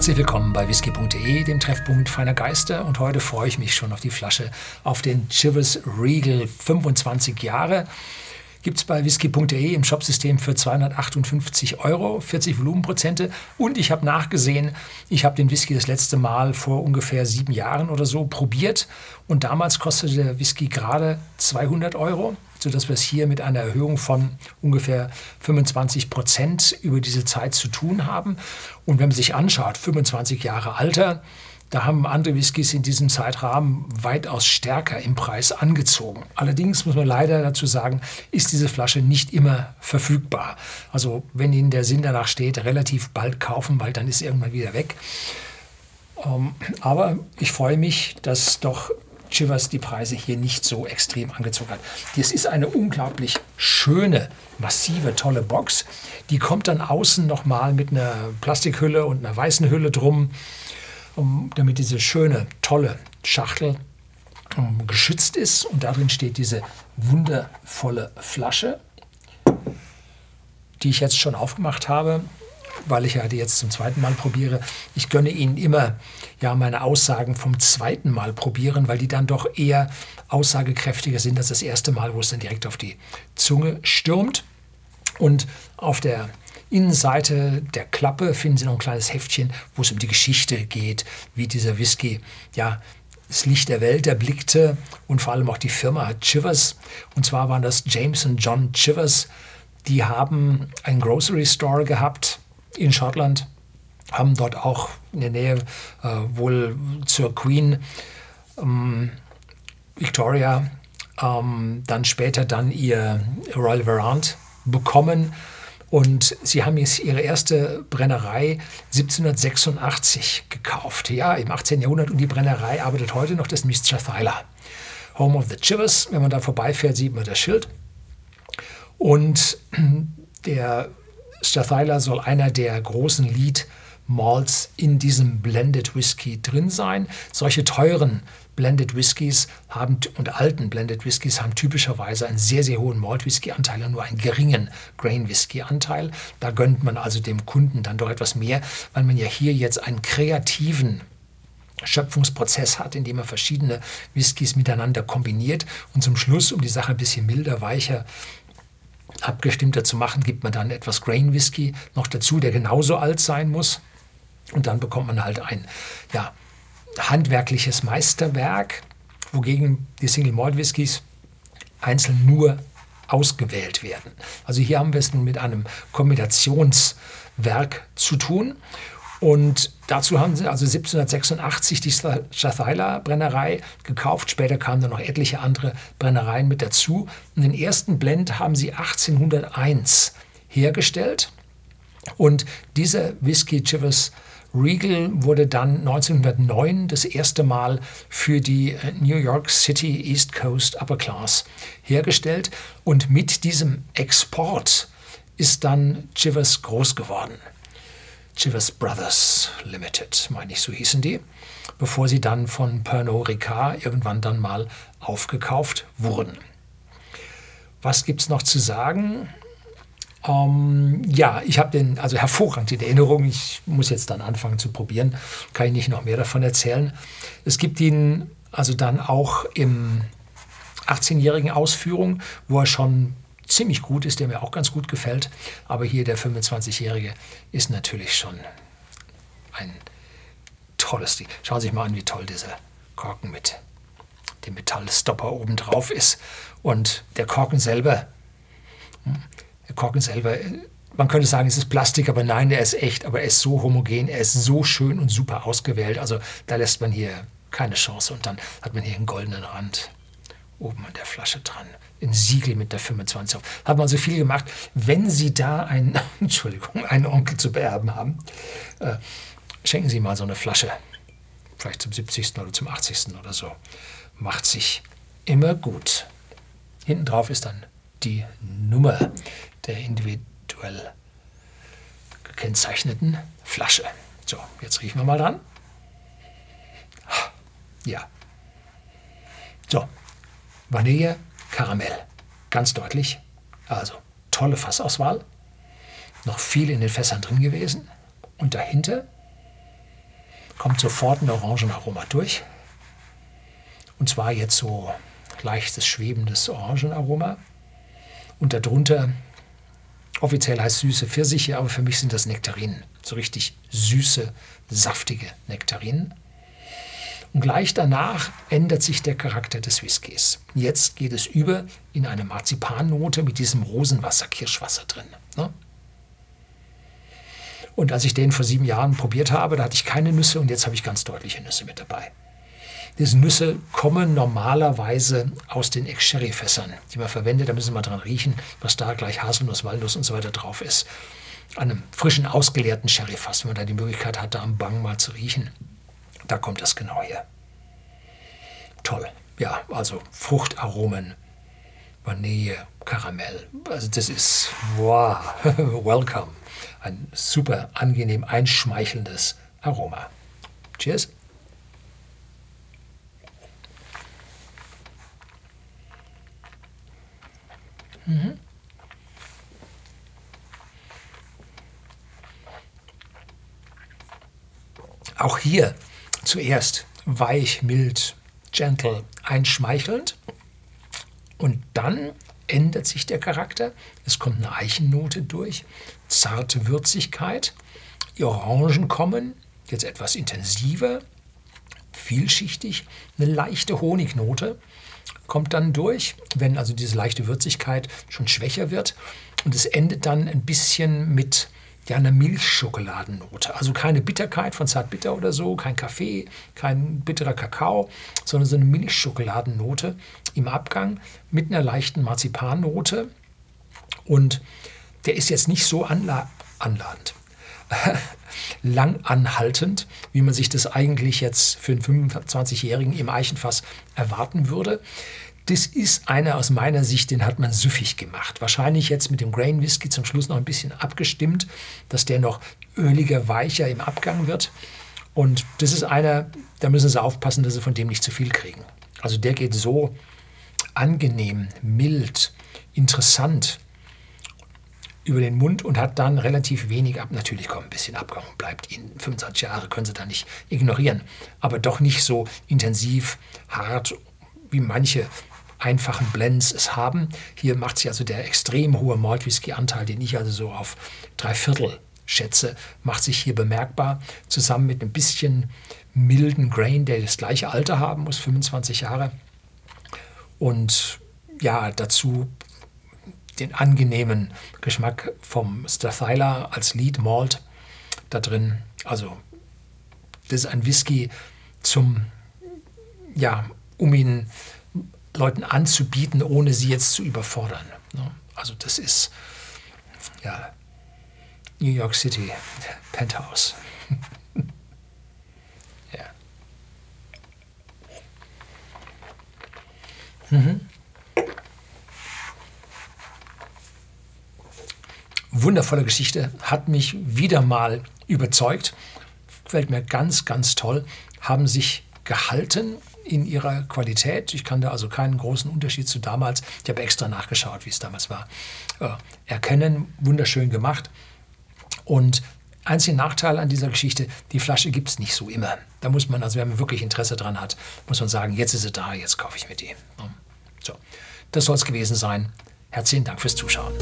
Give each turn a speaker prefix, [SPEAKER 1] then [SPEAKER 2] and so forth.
[SPEAKER 1] Herzlich willkommen bei whisky.de, dem Treffpunkt feiner Geister. Und heute freue ich mich schon auf die Flasche, auf den Chivas Regal 25 Jahre. Gibt es bei whisky.de im Shopsystem für 258 Euro, 40 Volumenprozente. Und ich habe nachgesehen, ich habe den Whisky das letzte Mal vor ungefähr sieben Jahren oder so probiert. Und damals kostete der Whisky gerade 200 Euro sodass wir es hier mit einer Erhöhung von ungefähr 25 Prozent über diese Zeit zu tun haben. Und wenn man sich anschaut, 25 Jahre Alter, da haben andere Whiskys in diesem Zeitrahmen weitaus stärker im Preis angezogen. Allerdings muss man leider dazu sagen, ist diese Flasche nicht immer verfügbar. Also wenn Ihnen der Sinn danach steht, relativ bald kaufen, weil dann ist sie irgendwann wieder weg. Ähm, aber ich freue mich, dass doch Chivas die Preise hier nicht so extrem angezogen hat. Das ist eine unglaublich schöne, massive, tolle Box. Die kommt dann außen nochmal mit einer Plastikhülle und einer weißen Hülle drum, um, damit diese schöne, tolle Schachtel um, geschützt ist. Und darin steht diese wundervolle Flasche, die ich jetzt schon aufgemacht habe weil ich ja die jetzt zum zweiten Mal probiere. Ich gönne Ihnen immer ja meine Aussagen vom zweiten Mal probieren, weil die dann doch eher aussagekräftiger sind als das erste Mal, wo es dann direkt auf die Zunge stürmt. Und auf der Innenseite der Klappe finden Sie noch ein kleines Heftchen, wo es um die Geschichte geht, wie dieser Whisky ja das Licht der Welt erblickte und vor allem auch die Firma Chivers. Und zwar waren das James und John Chivers. Die haben einen Grocery Store gehabt in Schottland, haben dort auch in der Nähe äh, wohl zur Queen ähm, Victoria ähm, dann später dann ihr Royal Verant bekommen. Und sie haben jetzt ihre erste Brennerei 1786 gekauft. Ja, im 18. Jahrhundert. Und die Brennerei arbeitet heute noch, das Mr. Thyler. Home of the Chivers. Wenn man da vorbeifährt, sieht man das Schild. Und der Stathyla soll einer der großen Lead Malts in diesem Blended Whisky drin sein. Solche teuren Blended Whiskys haben und alten Blended Whiskys haben typischerweise einen sehr, sehr hohen Malt Whisky Anteil und nur einen geringen Grain Whisky Anteil. Da gönnt man also dem Kunden dann doch etwas mehr, weil man ja hier jetzt einen kreativen Schöpfungsprozess hat, in dem man verschiedene Whiskys miteinander kombiniert und zum Schluss, um die Sache ein bisschen milder, weicher abgestimmter zu machen, gibt man dann etwas Grain Whisky noch dazu, der genauso alt sein muss. Und dann bekommt man halt ein ja, handwerkliches Meisterwerk, wogegen die Single Malt Whiskys einzeln nur ausgewählt werden. Also hier haben wir es nun mit einem Kombinationswerk zu tun. Und dazu haben sie also 1786 die Strathyla Brennerei gekauft. Später kamen dann noch etliche andere Brennereien mit dazu. Und den ersten Blend haben sie 1801 hergestellt. Und dieser Whisky Chivas Regal wurde dann 1909 das erste Mal für die äh, New York City East Coast Upper Class hergestellt. Und mit diesem Export ist dann Chivas groß geworden. Chivas Brothers Limited, meine ich, so hießen die, bevor sie dann von Pernod Ricard irgendwann dann mal aufgekauft wurden. Was gibt es noch zu sagen? Ähm, ja, ich habe den also hervorragend in Erinnerung. Ich muss jetzt dann anfangen zu probieren. Kann ich nicht noch mehr davon erzählen. Es gibt ihn also dann auch im 18-jährigen Ausführung, wo er schon ziemlich gut ist, der mir auch ganz gut gefällt. Aber hier der 25-Jährige ist natürlich schon ein tolles Ding. Schauen Sie sich mal an, wie toll dieser Korken mit dem Metallstopper oben drauf ist. Und der Korken selber, hm, der Korken selber, man könnte sagen, es ist Plastik, aber nein, der ist echt, aber er ist so homogen, er ist so schön und super ausgewählt. Also da lässt man hier keine Chance. Und dann hat man hier einen goldenen Rand oben an der Flasche dran. Ein Siegel mit der 25 auf. Hat man so viel gemacht. Wenn Sie da einen, Entschuldigung, einen Onkel zu beerben haben, äh, schenken Sie mal so eine Flasche. Vielleicht zum 70. oder zum 80. oder so. Macht sich immer gut. Hinten drauf ist dann die Nummer der individuell gekennzeichneten Flasche. So, jetzt riechen wir mal dran. Ja. So, Vanille, Karamell. Ganz deutlich. Also tolle Fassauswahl. Noch viel in den Fässern drin gewesen. Und dahinter kommt sofort ein Orangenaroma durch. Und zwar jetzt so leichtes, schwebendes Orangenaroma. Und darunter, offiziell heißt süße Pfirsiche, aber für mich sind das Nektarinen. So richtig süße, saftige Nektarinen. Und gleich danach ändert sich der Charakter des Whiskys. Jetzt geht es über in eine Marzipannote mit diesem Rosenwasser, Kirschwasser drin. Ne? Und als ich den vor sieben Jahren probiert habe, da hatte ich keine Nüsse und jetzt habe ich ganz deutliche Nüsse mit dabei. Diese Nüsse kommen normalerweise aus den Ex-Sherry-Fässern, die man verwendet. Da müssen wir dran riechen, was da gleich Haselnuss, Walnuss und so weiter drauf ist. An einem frischen, ausgeleerten Sherry-Fass, wenn man da die Möglichkeit hat, da am Bang mal zu riechen. Da kommt das genau her. Toll. Ja, also Fruchtaromen, Vanille, Karamell. Also das ist, wow, welcome. Ein super angenehm einschmeichelndes Aroma. Cheers. Mhm. Auch hier zuerst weich, mild, gentle, einschmeichelnd. Und dann ändert sich der Charakter. Es kommt eine Eichennote durch, zarte Würzigkeit. Die Orangen kommen, jetzt etwas intensiver, vielschichtig. Eine leichte Honignote kommt dann durch, wenn also diese leichte Würzigkeit schon schwächer wird. Und es endet dann ein bisschen mit ja, eine Milchschokoladennote. Also keine Bitterkeit von Zartbitter oder so, kein Kaffee, kein bitterer Kakao, sondern so eine Milchschokoladennote im Abgang mit einer leichten Marzipannote. Und der ist jetzt nicht so anla anladend, lang anhaltend, wie man sich das eigentlich jetzt für einen 25-Jährigen im Eichenfass erwarten würde das ist einer aus meiner Sicht, den hat man süffig gemacht. Wahrscheinlich jetzt mit dem Grain Whisky zum Schluss noch ein bisschen abgestimmt, dass der noch öliger, weicher im Abgang wird. Und das ist einer, da müssen Sie aufpassen, dass Sie von dem nicht zu viel kriegen. Also der geht so angenehm, mild, interessant über den Mund und hat dann relativ wenig ab. Natürlich kommt ein bisschen Abgang und bleibt Ihnen 25 Jahre, können Sie da nicht ignorieren. Aber doch nicht so intensiv, hart wie manche einfachen Blends es haben. Hier macht sich also der extrem hohe Malt Whisky Anteil, den ich also so auf drei Viertel schätze, macht sich hier bemerkbar, zusammen mit einem bisschen milden Grain, der das gleiche Alter haben muss, 25 Jahre. Und ja, dazu den angenehmen Geschmack vom Stathyla als Lead Malt da drin. Also, das ist ein Whisky zum, ja, um ihn Leuten anzubieten, ohne sie jetzt zu überfordern. Ne? Also das ist ja New York City Penthouse. ja. Mhm. Wundervolle Geschichte, hat mich wieder mal überzeugt. Gefällt mir ganz, ganz toll. Haben sich gehalten in ihrer Qualität. Ich kann da also keinen großen Unterschied zu damals, ich habe extra nachgeschaut, wie es damals war, äh, erkennen. Wunderschön gemacht. Und einziger Nachteil an dieser Geschichte, die Flasche gibt es nicht so immer. Da muss man, also wenn man wirklich Interesse dran hat, muss man sagen, jetzt ist sie da, jetzt kaufe ich mir die. So, das soll es gewesen sein. Herzlichen Dank fürs Zuschauen.